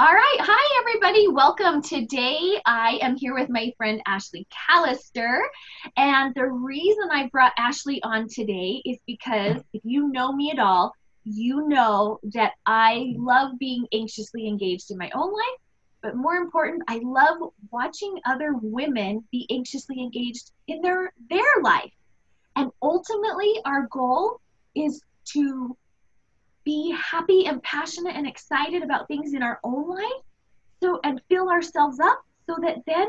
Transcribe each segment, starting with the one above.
All right. Hi, everybody. Welcome. Today, I am here with my friend Ashley Callister. And the reason I brought Ashley on today is because if you know me at all, you know that I love being anxiously engaged in my own life. But more important, I love watching other women be anxiously engaged in their their life. And ultimately, our goal is to be happy and passionate and excited about things in our own life so and fill ourselves up so that then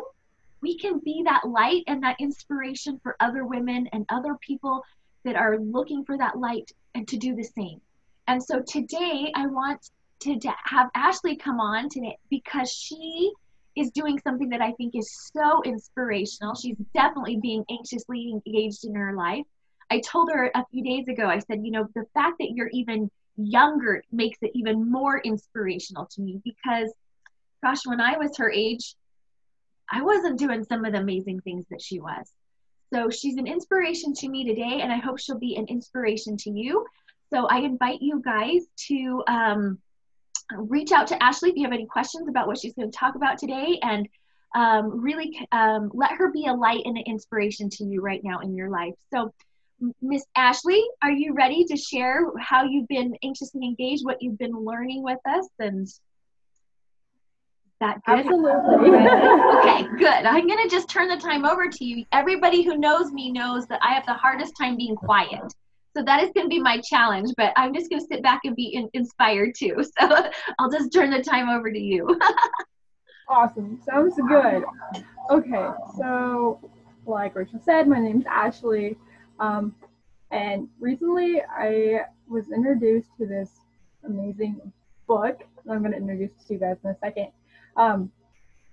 we can be that light and that inspiration for other women and other people that are looking for that light and to do the same. And so today I want to, have Ashley come on today because she is doing something that I think is so inspirational. She's definitely being anxiously engaged in her life. I told her a few days ago, I said, you know, the fact that you're even younger makes it even more inspirational to me because gosh when i was her age i wasn't doing some of the amazing things that she was. So she's an inspiration to me today and i hope she'll be an inspiration to you. So i invite you guys to um, reach out to ashley if you have any questions about what she's going to talk about today and um, really um, let her be a light and an inspiration to you right now in your life. So Miss Ashley, are you ready to share how you've been anxiously engaged, what you've been learning with us, and that good? Absolutely. okay, good. I'm gonna just turn the time over to you. Everybody who knows me knows that I have the hardest time being quiet. So that is going to be my challenge, but I'm just going to sit back and be in, inspired too. So I'll just turn the time over to you. awesome. Sounds good. Okay, so like Rachel said, my name is Ashley. Um, and recently I was introduced to this amazing book. That I'm going to introduce to you guys in a second. Um,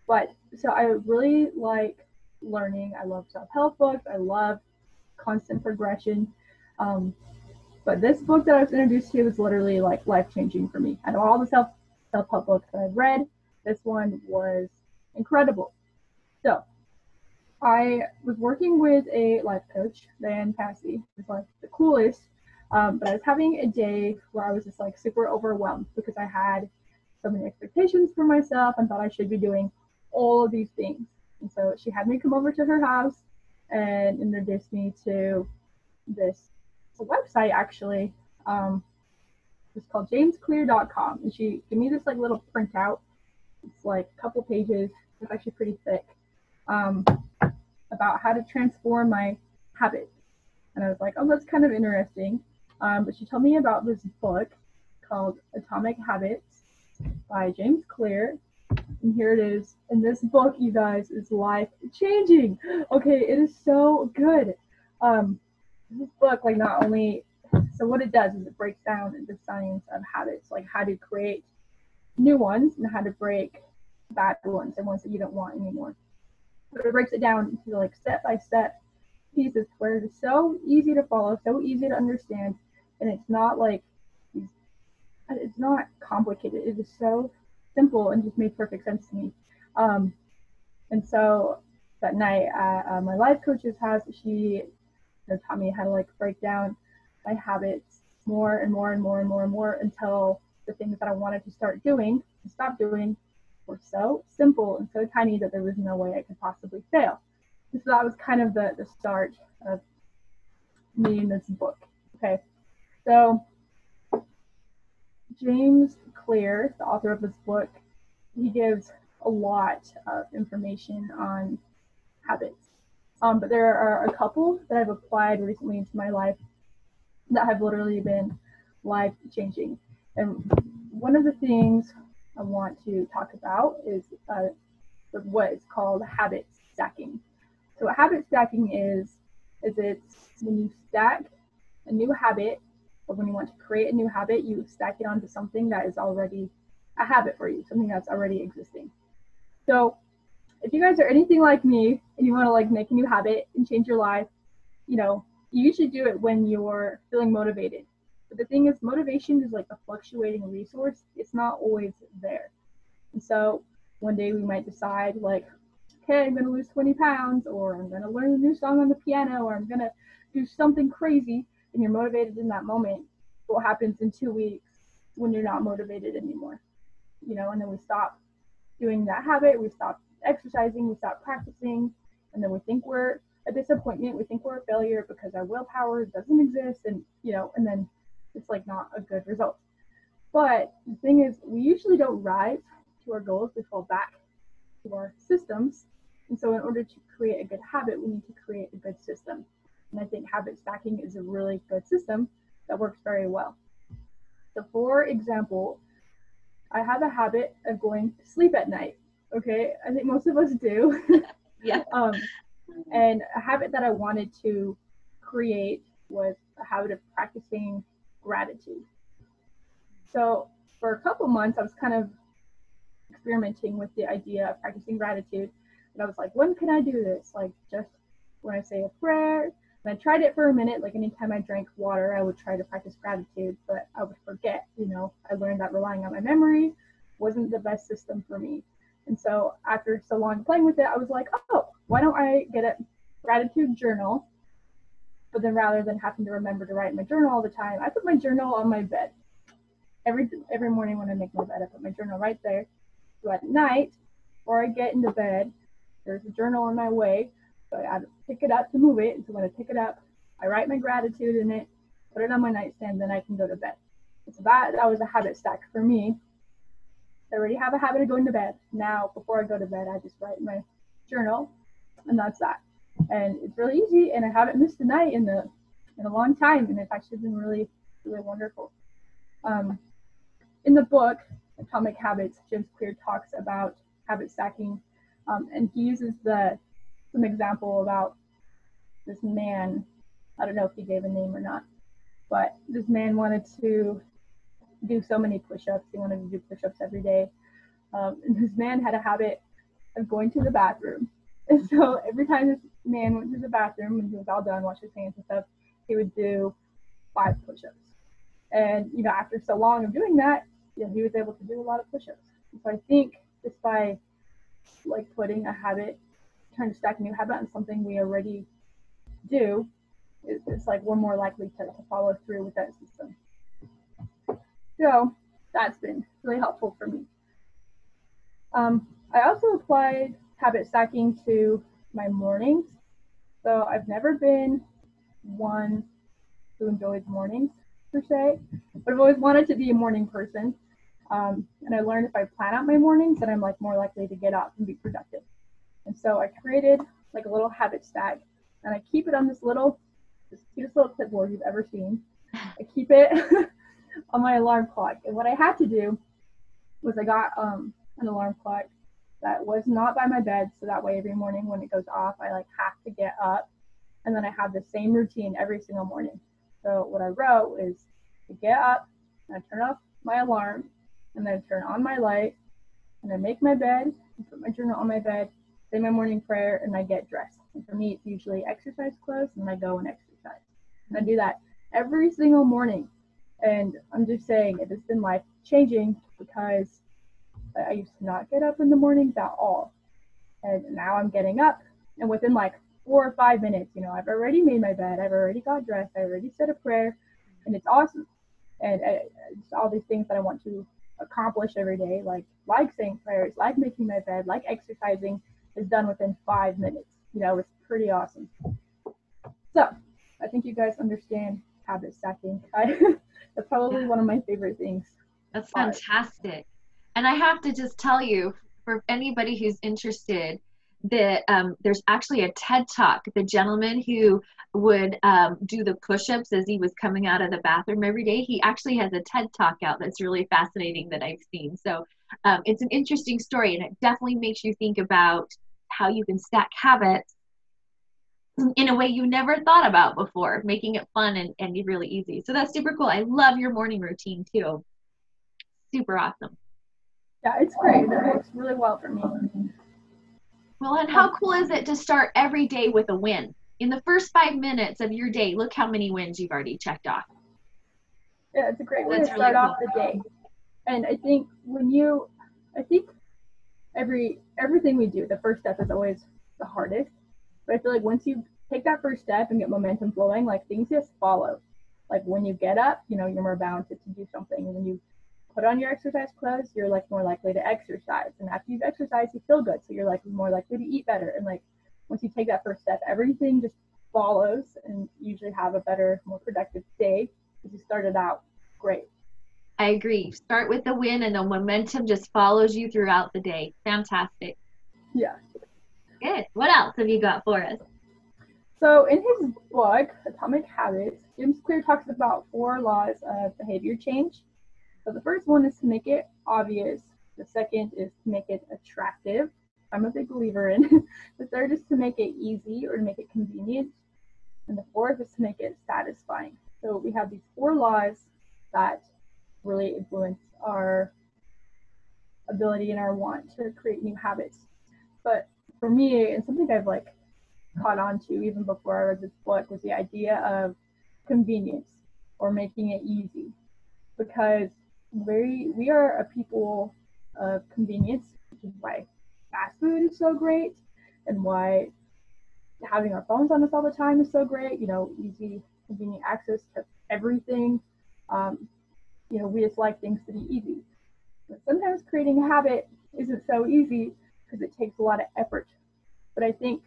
but so I really like learning. I love self help books. I love constant progression. Um, but this book that I was introduced to was literally like life changing for me. Out of all the self self help books that I've read, this one was incredible. So I was working with a life coach, Diane Cassie, who's like the coolest. Um, but I was having a day where I was just like super overwhelmed because I had so many expectations for myself and thought I should be doing all of these things. And so she had me come over to her house and introduced me to this website actually. Um, it's called jamesclear.com. And she gave me this like little printout. It's like a couple pages. It's actually pretty thick. Um, about how to transform my habits. And I was like, oh, that's kind of interesting. Um, but she told me about this book called Atomic Habits by James Clear. And here it is. And this book, you guys, is life changing. Okay, it is so good. Um, this book, like, not only, so what it does is it breaks down the science of habits, like how to create new ones and how to break bad ones and ones that you don't want anymore but it breaks it down into like step by step pieces where it's so easy to follow, so easy to understand, and it's not like it's not complicated. It is so simple and just made perfect sense to me. Um, and so that night at uh, my life coach's house, she you know, taught me how to like break down my habits more and more and more and more and more until the things that I wanted to start doing and stop doing were so simple and so tiny that there was no way I could possibly fail. So that was kind of the, the start of me in this book. Okay, so James Clear, the author of this book, he gives a lot of information on habits. Um, but there are a couple that I've applied recently into my life that have literally been life changing. And one of the things I want to talk about is uh, what is called habit stacking. So what habit stacking is, is it's when you stack a new habit, or when you want to create a new habit, you stack it onto something that is already a habit for you, something that's already existing. So if you guys are anything like me and you want to like make a new habit and change your life, you know, you usually do it when you're feeling motivated. But the thing is, motivation is like a fluctuating resource. It's not always there. And so one day we might decide, like, okay, I'm to lose 20 pounds, or I'm to learn a new song on the piano, or I'm to do something crazy, and you're motivated in that moment. What happens in two weeks when you're not motivated anymore? you know, and then we stop doing that habit, we stop exercising, we stop practicing, and then we think we're a disappointment, we think we're a failure because our willpower doesn't exist, and you know, and then it's like not a good result. But the thing is, we usually don't rise to our goals, we fall back to our systems. And so, in order to create a good habit, we need to create a good system. And I think habit stacking is a really good system that works very well. So, for example, I have a habit of going to sleep at night. Okay, I think most of us do. yeah. um, and a habit that I wanted to create was a habit of practicing gratitude. So for a couple months, I was kind of experimenting with the idea of practicing gratitude. And I was like, when can I do this? Like just when I say a prayer. And I tried it for a minute. Like anytime I drank water, I would try to practice gratitude, but I would forget. You know, I learned that relying on my memory wasn't the best system for me. And so after so long playing with it, I was like, oh, why don't I get a gratitude journal? But then rather than having to remember to write my journal all the time, I put my journal on my bed. Every every morning when I make my bed, I put my journal right there. So at night, before I get into bed, there's a journal on my way. So I pick it up to move it. And so when I pick it up, I write my gratitude in it, put it on my nightstand, then I can go to bed. So that that was a habit stack for me. I already have a habit of going to bed. Now before I go to bed, I just write my journal, and that's that. And it's really easy, and I haven't missed a night in the in a long time, and it's actually been really really wonderful. Um, in the book Atomic Habits, James Clear talks about habit stacking, um, and he uses the some example about this man. I don't know if he gave a name or not, but this man wanted to do so many push-ups. He wanted to do push-ups every day. Um, and this man had a habit of going to the bathroom. And so every time this man went to the bathroom when he was all done, washed his hands and stuff, he would do five push-ups. And you know, after so long of doing that, you know, he was able to do a lot of push-ups. So I think just by like putting a habit, trying to stack a new habit on something we already do, it's like we're more likely to, to follow through with that system. So that's been really helpful for me. Um, I also applied habit stacking to my mornings. So I've never been one who enjoys mornings per se, but I've always wanted to be a morning person. Um, and I learned if I plan out my mornings, then I'm like more likely to get up and be productive. And so I created like a little habit stack, and I keep it on this little, this cutest little clipboard you've ever seen. I keep it on my alarm clock. And what I had to do was I got um, an alarm clock that was not by my bed, so that way every morning when it goes off, I like have to get up, and then I have the same routine every single morning. So what I wrote is to get up, and I turn off my alarm, and then I turn on my light, and I make my bed, and put my journal on my bed, say my morning prayer, and I get dressed. And for me, it's usually exercise clothes, and I go and exercise. And I do that every single morning and I'm just saying it has been life changing because I used to not get up in the mornings at all. And now I'm getting up and within like four or five minutes, you know, I've already made my bed, I've already got dressed, I already said a prayer, and it's awesome. And uh, it's all these things that I want to accomplish every day, like like saying prayers, like making my bed, like exercising, is done within five minutes. You know, it's pretty awesome. So I think you guys understand habit stacking. I, that's probably one of my favorite things. That's fantastic. And I have to just tell you, for anybody who's interested, that um, there's actually a TED talk. The gentleman who would um, do the push-ups as he was coming out of the bathroom every day, he actually has a TED talk out that's really fascinating that I've seen. So um, it's an interesting story, and it definitely makes you think about how you can stack habits in a way you never thought about before, making it fun and, and really easy. So that's super cool. I love your morning routine too. Super awesome. Yeah, it's great. It works really well for me. Well, and how cool is it to start every day with a win? In the first five minutes of your day, look how many wins you've already checked off. Yeah, it's a great way That's to start really cool. off the day. And I think when you, I think every everything we do, the first step is always the hardest but I feel like once you take that first step and get momentum flowing, like things just follow. Like when you get up, you know, you're more bound to, to do something. When you put on your exercise clothes, you're like more likely to exercise. And after you've exercised, you feel good. So you're like more likely to eat better. And like once you take that first step, everything just follows and usually have a better, more productive day because you started out great. I agree. Start with the win and the momentum just follows you throughout the day. Fantastic. Yeah. Good. What else have you got for us? So in his book, Atomic Habits, James Clear talks about four laws of behavior change. So the first one is to make it obvious. The second is to make it attractive. I'm a big believer in. the third is to make it easy or to make it convenient. And the fourth is to make it satisfying. So we have these four laws that really influence our ability and our want to create new habits. But for me, and something I've like caught on to even before I read this book was the idea of convenience or making it easy. Because we we are a people of convenience, which is why fast food is so great and why having our phones on us all the time is so great. You know, easy, convenient access to everything. Um, you know, we just like things to be easy. But sometimes creating a habit isn't so easy because it takes a lot of effort. But I think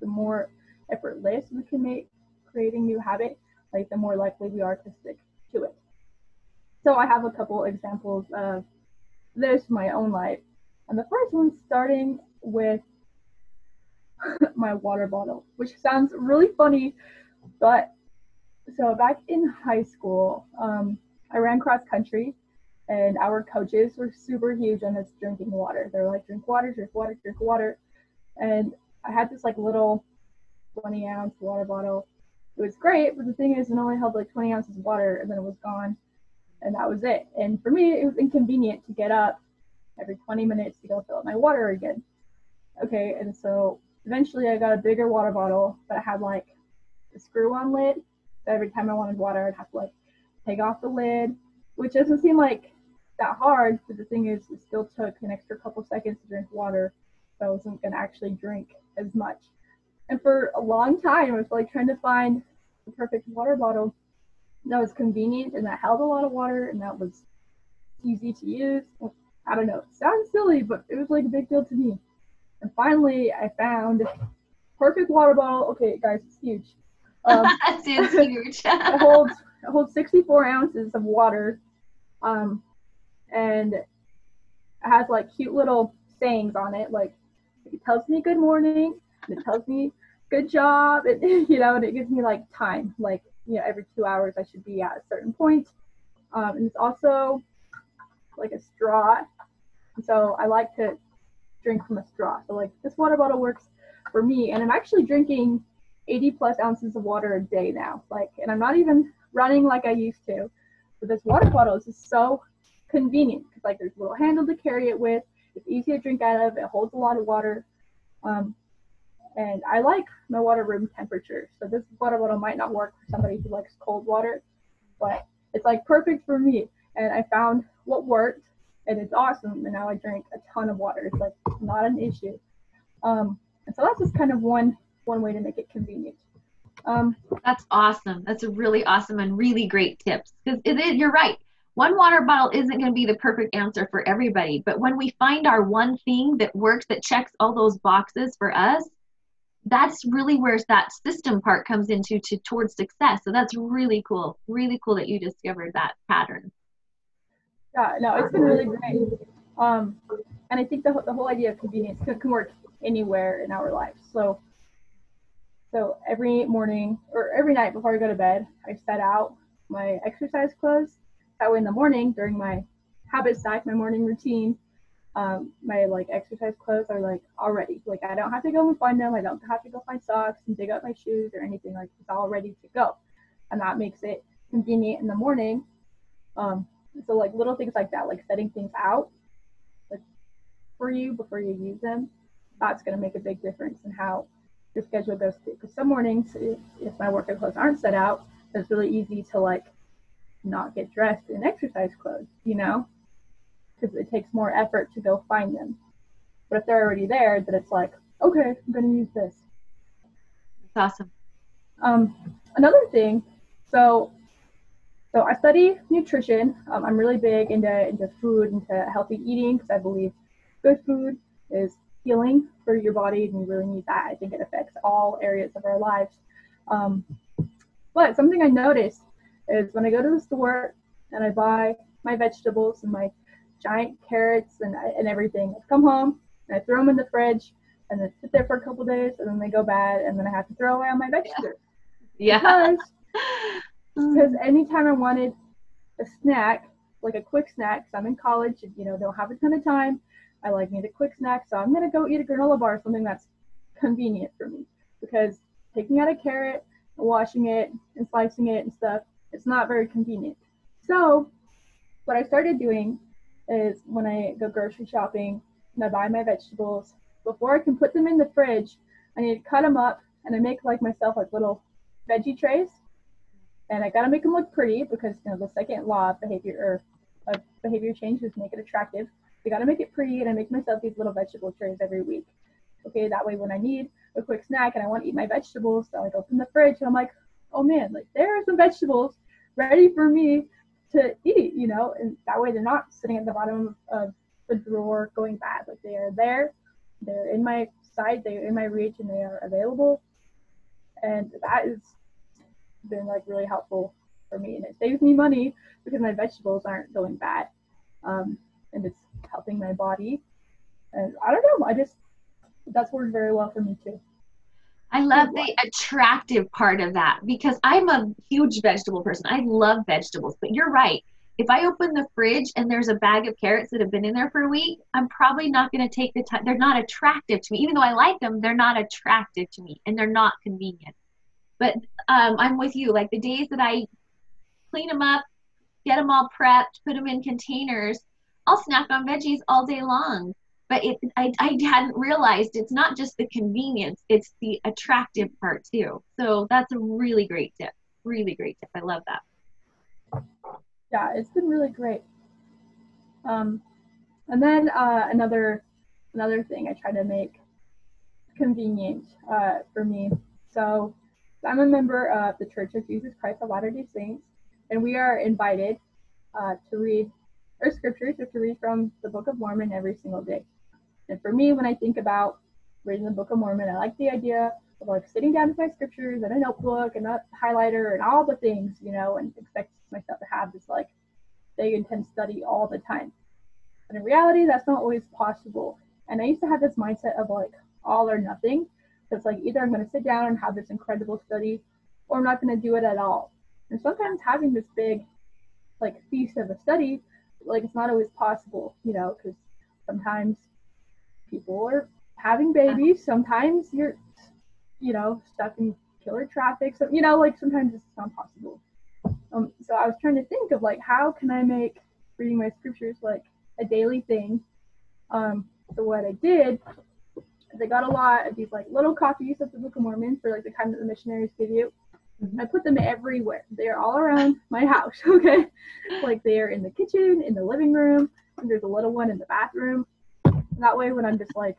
the more effortless we can make creating new habit, like the more likely we are to stick to it. So I have a couple examples of this my own life. And the first one starting with my water bottle, which sounds really funny, but so back in high school, um, I ran cross country, and our coaches were super huge on us drinking water. They're like, drink water, drink water, drink water. And I had this like little 20 ounce water bottle. It was great, but the thing is, it only held like 20 ounces of water, and then it was gone, and that was it. And for me, it was inconvenient to get up every 20 minutes to go fill up my water again. Okay, and so eventually I got a bigger water bottle, but I had like a screw on lid. So every time I wanted water, I'd have to like take off the lid, which doesn't seem like that hard, but the thing is, it still took an extra couple seconds to drink water, so I wasn't gonna actually drink as much. And for a long time, I was like trying to find the perfect water bottle that was convenient and that held a lot of water and that was easy to use. I don't know, it sounds silly, but it was like a big deal to me. And finally, I found perfect water bottle. Okay, guys, it's huge. Um, it's huge. it holds it holds 64 ounces of water, um, and it has like cute little sayings on it, like it tells me good morning, it tells me good job, and you know, and it gives me like time, like you know, every two hours I should be at a certain point. Um, and it's also like a straw, so I like to drink from a straw. So like this water bottle works for me, and I'm actually drinking 80 plus ounces of water a day now. Like, and I'm not even running like I used to. But this water bottle is just so convenient because like there's a little handle to carry it with. It's easy to drink out of. It holds a lot of water. Um, and I like my water room temperature. So this water bottle might not work for somebody who likes cold water, but it's like perfect for me. And I found what worked, and it's awesome. And now I drink a ton of water. It's like not an issue. Um, and so that's just kind of one one way to make it convenient. Um, That's awesome. That's a really awesome and really great tips because you're right. One water bottle isn't going to be the perfect answer for everybody, but when we find our one thing that works that checks all those boxes for us, that's really where that system part comes into to towards success. So that's really cool. Really cool that you discovered that pattern. Yeah, no, it's been really great. Um, and I think the, the whole idea of convenience can, can work anywhere in our lives. So so every morning or every night before I go to bed, I set out my exercise clothes. That way in the morning during my habit stack, my morning routine, um, my like exercise clothes are like already like I don't have to go and find them. I don't have to go find socks and dig up my shoes or anything like it's all ready to go, and that makes it convenient in the morning. Um, so like little things like that, like setting things out like, for you before you use them, that's gonna make a big difference in how your schedule goes to. Because some mornings, if my workout clothes aren't set out, it's really easy to like not get dressed in exercise clothes, you know, because it takes more effort to go find them. But if they're already there, then it's like, okay, I'm gonna use this. That's awesome. Um, another thing, so so I study nutrition. Um, I'm really big into into food, into healthy eating because I believe good food is healing for your body, and you really need that. I think it affects all areas of our lives. Um, but something I noticed is when I go to the store and I buy my vegetables and my giant carrots and and everything, I come home and I throw them in the fridge and then sit there for a couple days and then they go bad and then I have to throw away all my vegetables. Yeah. Because mm. because anytime I wanted a snack, like a quick snack, because I'm in college and you know don't have a ton of time, I like need a quick snack, so I'm gonna go eat a granola bar, something that's convenient for me. Because taking out a carrot, washing it, and slicing it and stuff, it's not very convenient. So what I started doing is when I go grocery shopping and I buy my vegetables, before I can put them in the fridge, I need to cut them up and I make like myself like little veggie trays and I gotta make them look pretty because you know the second law of behavior or of behavior change is make it attractive. I gotta make it pretty, and I make myself these little vegetable trays every week. Okay, that way when I need a quick snack and I want to eat my vegetables, so I open the fridge and I'm like, oh man, like there are some vegetables ready for me to eat, you know, and that way they're not sitting at the bottom of the drawer going bad. Like they are there, they're in my sight, they're in my reach, and they are available. And that is been like really helpful for me and it saves me money because my vegetables aren't going bad um, and it's helping my body and i don't know i just that's worked very well for me too I love the attractive part of that because I'm a huge vegetable person. I love vegetables, but you're right. If I open the fridge and there's a bag of carrots that have been in there for a week, I'm probably not going to take the time. They're not attractive to me. Even though I like them, they're not attractive to me and they're not convenient. But um, I'm with you. Like the days that I clean them up, get them all prepped, put them in containers, I'll snack on veggies all day long. But it, I, I hadn't realized it's not just the convenience, it's the attractive part too. So that's a really great tip. Really great tip. I love that. Yeah, it's been really great. Um, and then uh, another another thing I try to make convenient uh, for me. So I'm a member of the Church of Jesus Christ of Latter day Saints, and we are invited uh, to read our scriptures or to read from the Book of Mormon every single day. And for me, when I think about reading the Book of Mormon, I like the idea of like sitting down with my scriptures and a notebook and a highlighter and all the things, you know, and expect myself to have this like big intense study all the time. But in reality, that's not always possible. And I used to have this mindset of like all or nothing. So it's like either I'm going to sit down and have this incredible study, or I'm not going to do it at all. And sometimes having this big, like feast of a study, like it's not always possible, you know, because sometimes people are having babies. Sometimes you're, you know, stuck in killer traffic. So you know, like sometimes it's not possible. Um, so I was trying to think of like how can I make reading my scriptures like a daily thing. Um, so what I did they got a lot of these like little copies of the Book of Mormon for like the kind that the missionaries give you. Mm-hmm. I put them everywhere. They're all around my house. Okay, like they're in the kitchen, in the living room, and there's a little one in the bathroom. That way, when I'm just like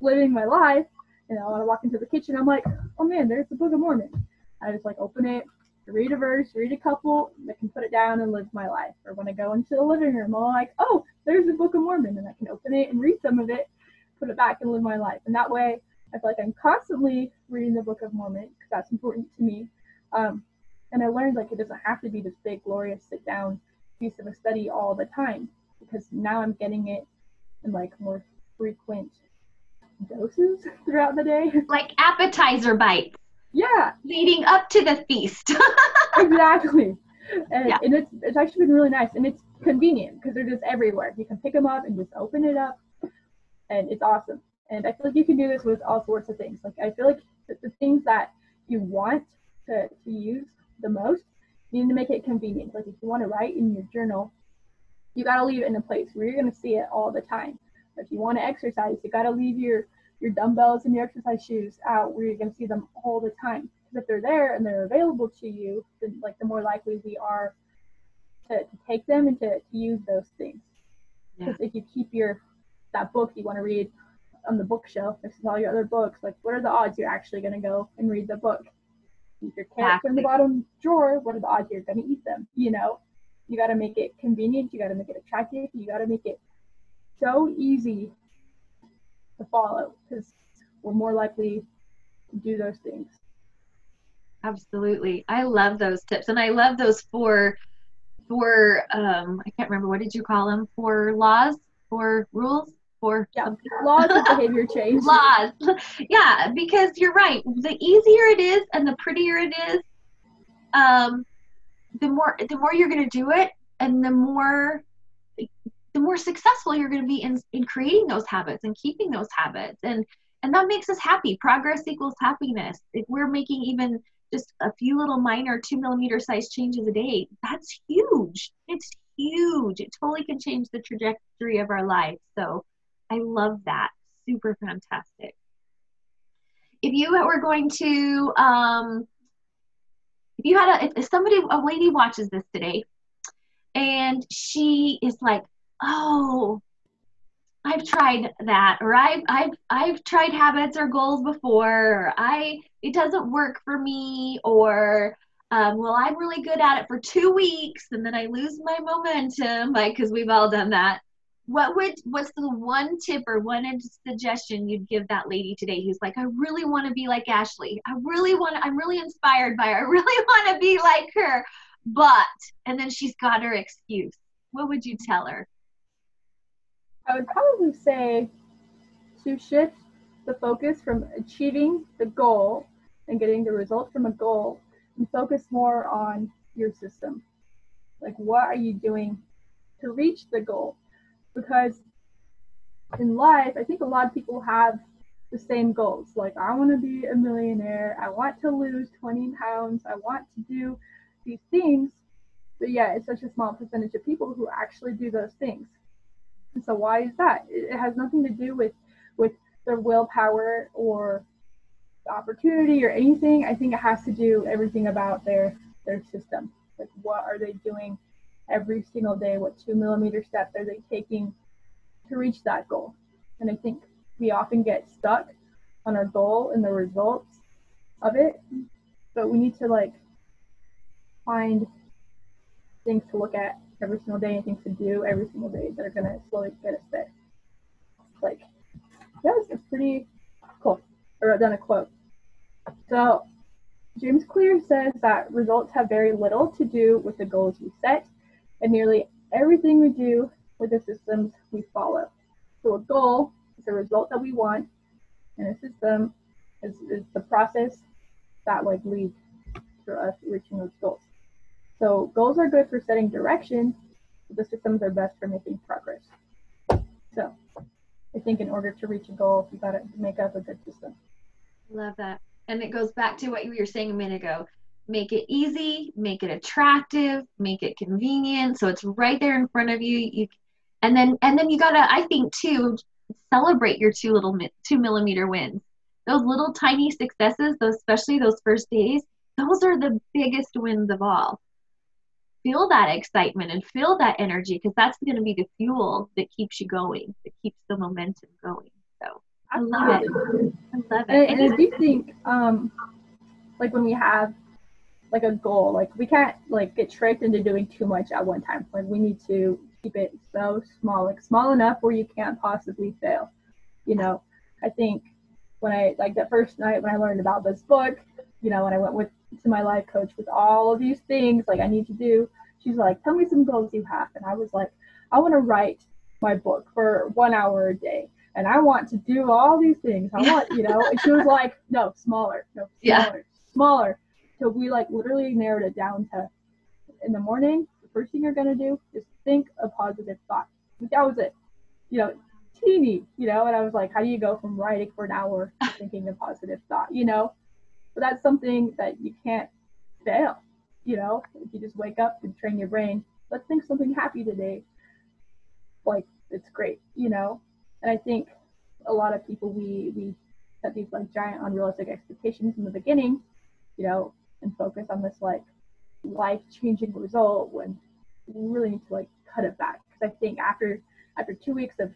living my life, you know, when I walk into the kitchen, I'm like, oh man, there's the Book of Mormon. I just like open it, read a verse, read a couple, I can put it down and live my life. Or when I go into the living room, I'm like, oh, there's the Book of Mormon, and I can open it and read some of it put it back and live my life. And that way, I feel like I'm constantly reading the Book of Mormon because that's important to me. Um, and I learned like it doesn't have to be this big, glorious, sit down piece of a study all the time because now I'm getting it in like more frequent doses throughout the day. Like appetizer bites. Yeah. Leading up to the feast. exactly. And, yeah. and it's, it's actually been really nice and it's convenient because they're just everywhere. You can pick them up and just open it up and it's awesome. And I feel like you can do this with all sorts of things. Like I feel like the, the things that you want to, to use the most, you need to make it convenient. Like if you want to write in your journal, you got to leave it in a place where you're going to see it all the time. If you want to exercise, you got to leave your your dumbbells and your exercise shoes out where you're going to see them all the time. Because if they're there and they're available to you, then like the more likely we are to, to take them and to, to use those things. Because yeah. if you keep your that book you want to read on the bookshelf next to all your other books, like what are the odds you're actually going to go and read the book? If your carrots in the bottom drawer, what are the odds you're going to eat them? You know, you got to make it convenient. You got to make it attractive. You got to make it so easy to follow because we're more likely to do those things. Absolutely. I love those tips. And I love those four four um I can't remember what did you call them? Four laws, four rules, four yeah. laws of behavior change. laws. Yeah, because you're right. The easier it is and the prettier it is, um the more the more you're gonna do it and the more the more successful you're going to be in, in creating those habits and keeping those habits and and that makes us happy progress equals happiness if we're making even just a few little minor two millimeter size changes a day, that's huge. It's huge. It totally can change the trajectory of our life. So I love that. Super fantastic. If you were going to, um, you had a, somebody, a lady watches this today and she is like, oh, I've tried that, or I've I've I've tried habits or goals before, or I it doesn't work for me, or um, well, I'm really good at it for two weeks and then I lose my momentum, like because we've all done that. What would what's the one tip or one suggestion you'd give that lady today who's like, I really want to be like Ashley. I really want. I'm really inspired by her. I really want to be like her, but and then she's got her excuse. What would you tell her? I would probably say to shift the focus from achieving the goal and getting the result from a goal and focus more on your system. Like, what are you doing to reach the goal? Because in life, I think a lot of people have the same goals. Like, I want to be a millionaire. I want to lose 20 pounds. I want to do these things. But yeah, it's such a small percentage of people who actually do those things. And so why is that? It has nothing to do with with their willpower or the opportunity or anything. I think it has to do everything about their their system. Like what are they doing every single day? What two millimeter steps are they taking to reach that goal? And I think we often get stuck on our goal and the results of it. But we need to like find things to look at every single day and things to do every single day that are going to slowly get us there. Like, yeah, it's pretty cool. I wrote down a quote. So, James Clear says that results have very little to do with the goals we set, and nearly everything we do with the systems we follow. So, a goal is a result that we want, and a system is, is the process that like leads to us reaching those goals. So goals are good for setting direction, but the systems are best for making progress. So I think in order to reach a goal, you got to make up a good system. Love that. And it goes back to what you were saying a minute ago. Make it easy, make it attractive, make it convenient, so it's right there in front of you. You, and then and then you gotta, I think too, celebrate your two little two millimeter wins. Those little tiny successes, those especially those first days, those are the biggest wins of all feel that excitement and feel that energy because that's going to be the fuel that keeps you going, that keeps the momentum going. So I love it. I love it. And, and I do think, um, like when we have like a goal, like we can't like get tricked into doing too much at one time. Like we need to keep it so small, like small enough where you can't possibly fail. You know, I think when I like that first night when I learned about this book, you know, when I went with to my life coach with all of these things like I need to do. She's like, tell me some goals you have. And I was like, I want to write my book for one hour a day. And I want to do all these things. I want, you know, and she was like, no, smaller, no, smaller, yeah. smaller. So we like literally narrowed it down to in the morning, the first thing you're going to do is think a positive thought. That was it. You know, teeny, you know, and I was like, how do you go from writing for an hour to thinking a positive thought, you know? But that's something that you can't fail. You know, if you just wake up and train your brain, let's think something happy today. Like it's great, you know. And I think a lot of people we we set these like giant unrealistic expectations in the beginning, you know, and focus on this like life changing result when we really need to like cut it back. Because I think after after two weeks of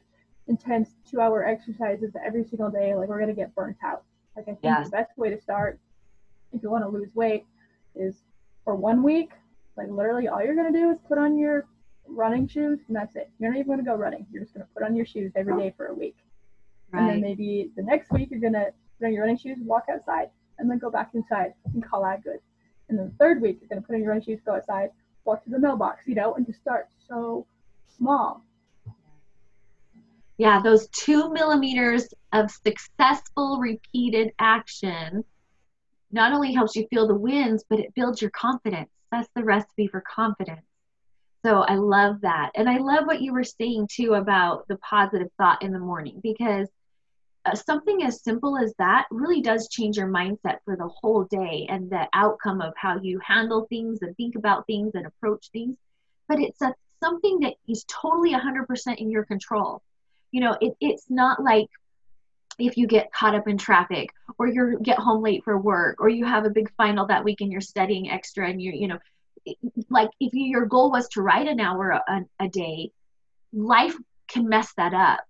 intense two hour exercises every single day, like we're gonna get burnt out. Like I think the best way to start if you want to lose weight is for one week, like literally all you're gonna do is put on your running shoes and that's it. You're not even gonna go running. You're just gonna put on your shoes every day for a week. Right. And then maybe the next week you're gonna put on your running shoes, and walk outside, and then go back inside and call that good. And then the third week you're gonna put on your running shoes, go outside, walk to the mailbox, you know, and just start so small. Yeah, those two millimeters of successful repeated action not only helps you feel the wins, but it builds your confidence. That's the recipe for confidence. So I love that. And I love what you were saying too about the positive thought in the morning because uh, something as simple as that really does change your mindset for the whole day and the outcome of how you handle things and think about things and approach things. But it's a, something that is totally 100% in your control. You know, it, it's not like if you get caught up in traffic or you get home late for work or you have a big final that week and you're studying extra and you you know like if you, your goal was to write an hour a, a day life can mess that up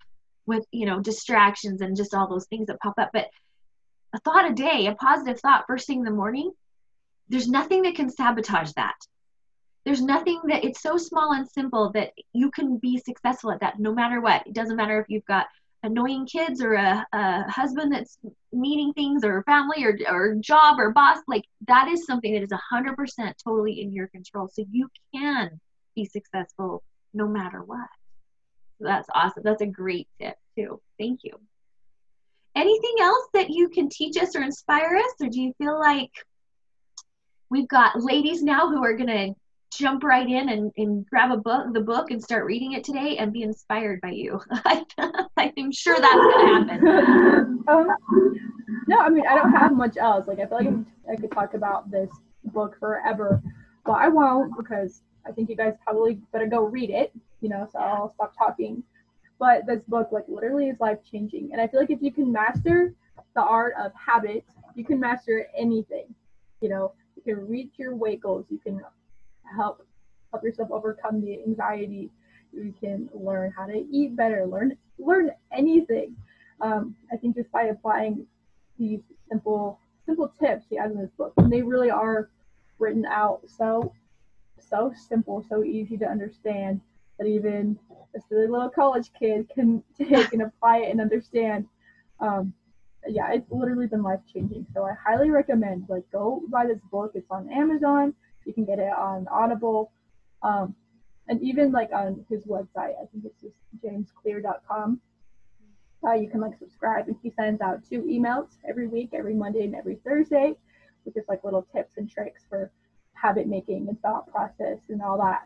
with you know distractions and just all those things that pop up. But a thought a day a positive thought first thing in the morning there's nothing that can sabotage that. There's nothing that it's so small and simple that you can be successful at that no matter what. It doesn't matter if you've got annoying kids or a, a husband that's meeting things or family or, or job or boss like that is something that is 100% totally in your control. So you can be successful no matter what so that's awesome that's a great tip too thank you anything else that you can teach us or inspire us or do you feel like we've got ladies now who are going to jump right in and, and grab a book, the book, and start reading it today and be inspired by you. I'm sure that's going to happen. Um, no, I mean, I don't have much else. Like, I feel like I could talk about this book forever, but I won't because I think you guys probably better go read it, you know, so I'll stop talking. But this book, like, literally is life changing. And I feel like if you can master the art of habit, you can master anything. You know, you can reach your weight goals, you can help help yourself overcome the anxiety. You can learn how to eat better, learn learn anything. Um, I think just by applying these simple simple tips he has in this book, and they really are written out so so simple, so easy to understand that even a silly little college kid can take and apply it and understand. Um, yeah, it's literally been life changing. So I highly recommend like go buy this book. It's on Amazon. You can get it on Audible, um, and even like on his website. I think it's just jamesclear.com. Uh, you can like subscribe, and he sends out two emails every week, every Monday and every Thursday, with just like little tips and tricks for habit making and thought process and all that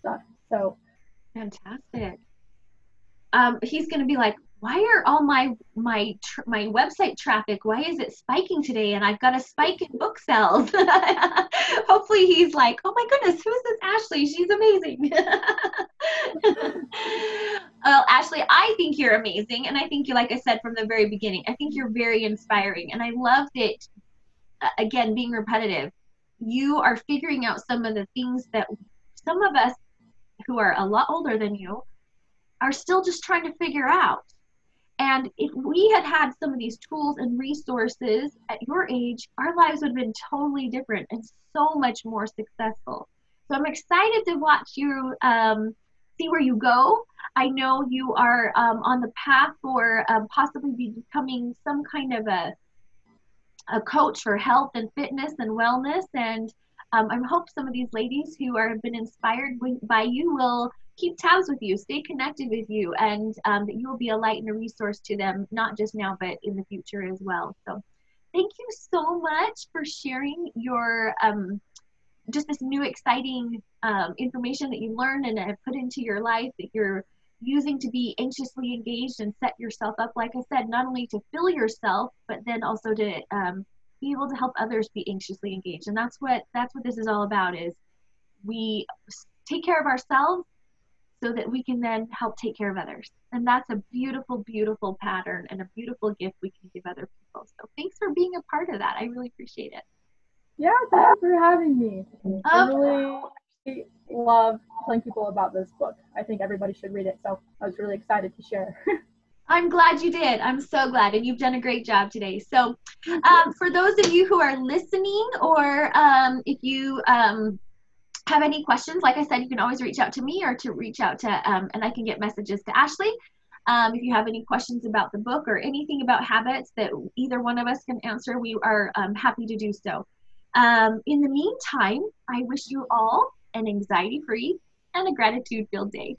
stuff. So fantastic. Um, he's going to be like, why are all my my tr- my website traffic why is it spiking today? And i've got a spike in book sales. Hopefully he's like oh my goodness who is this ashley? She's amazing. Well ashley i think you're amazing. And i think you like i said from the very beginning i think you're very inspiring. And i love that again being repetitive you are figuring out some of the things that some of us who are a lot older than you are still just trying to figure out and if we had had some of these tools and resources at your age, our lives would have been totally different and so much more successful. So I'm excited to watch you um, see where you go. I know you are um, on the path for um, possibly becoming some kind of a, a coach for health and fitness and wellness. And um, I hope some of these ladies who are have been inspired by you will keep tabs with you, stay connected with you, and um, that you will be a light and a resource to them, not just now, but in the future as well. So, thank you so much for sharing your um, just this new exciting um, information that you learned and have put into your life that you're using to be anxiously engaged and set yourself up, like I said, not only to fill yourself, but then also to um, be able to help others be anxiously engaged. And that's what that's what this is all about. Is we take care of ourselves so that we can then help take care of others. And that's a beautiful, beautiful pattern and a beautiful gift we can give other people. So thanks for being a part of that. I really appreciate it. Yeah, thanks for having me. I really love telling people about this book. I think everybody should read it. So I was really excited to share. I'm glad you did. I'm so glad, and you've done a great job today. So, um, for those of you who are listening, or um, if you um, have any questions, like I said, you can always reach out to me or to reach out to, um, and I can get messages to Ashley. Um, if you have any questions about the book or anything about habits that either one of us can answer, we are um, happy to do so. In the meantime, I wish you all an anxiety free and a gratitude filled day.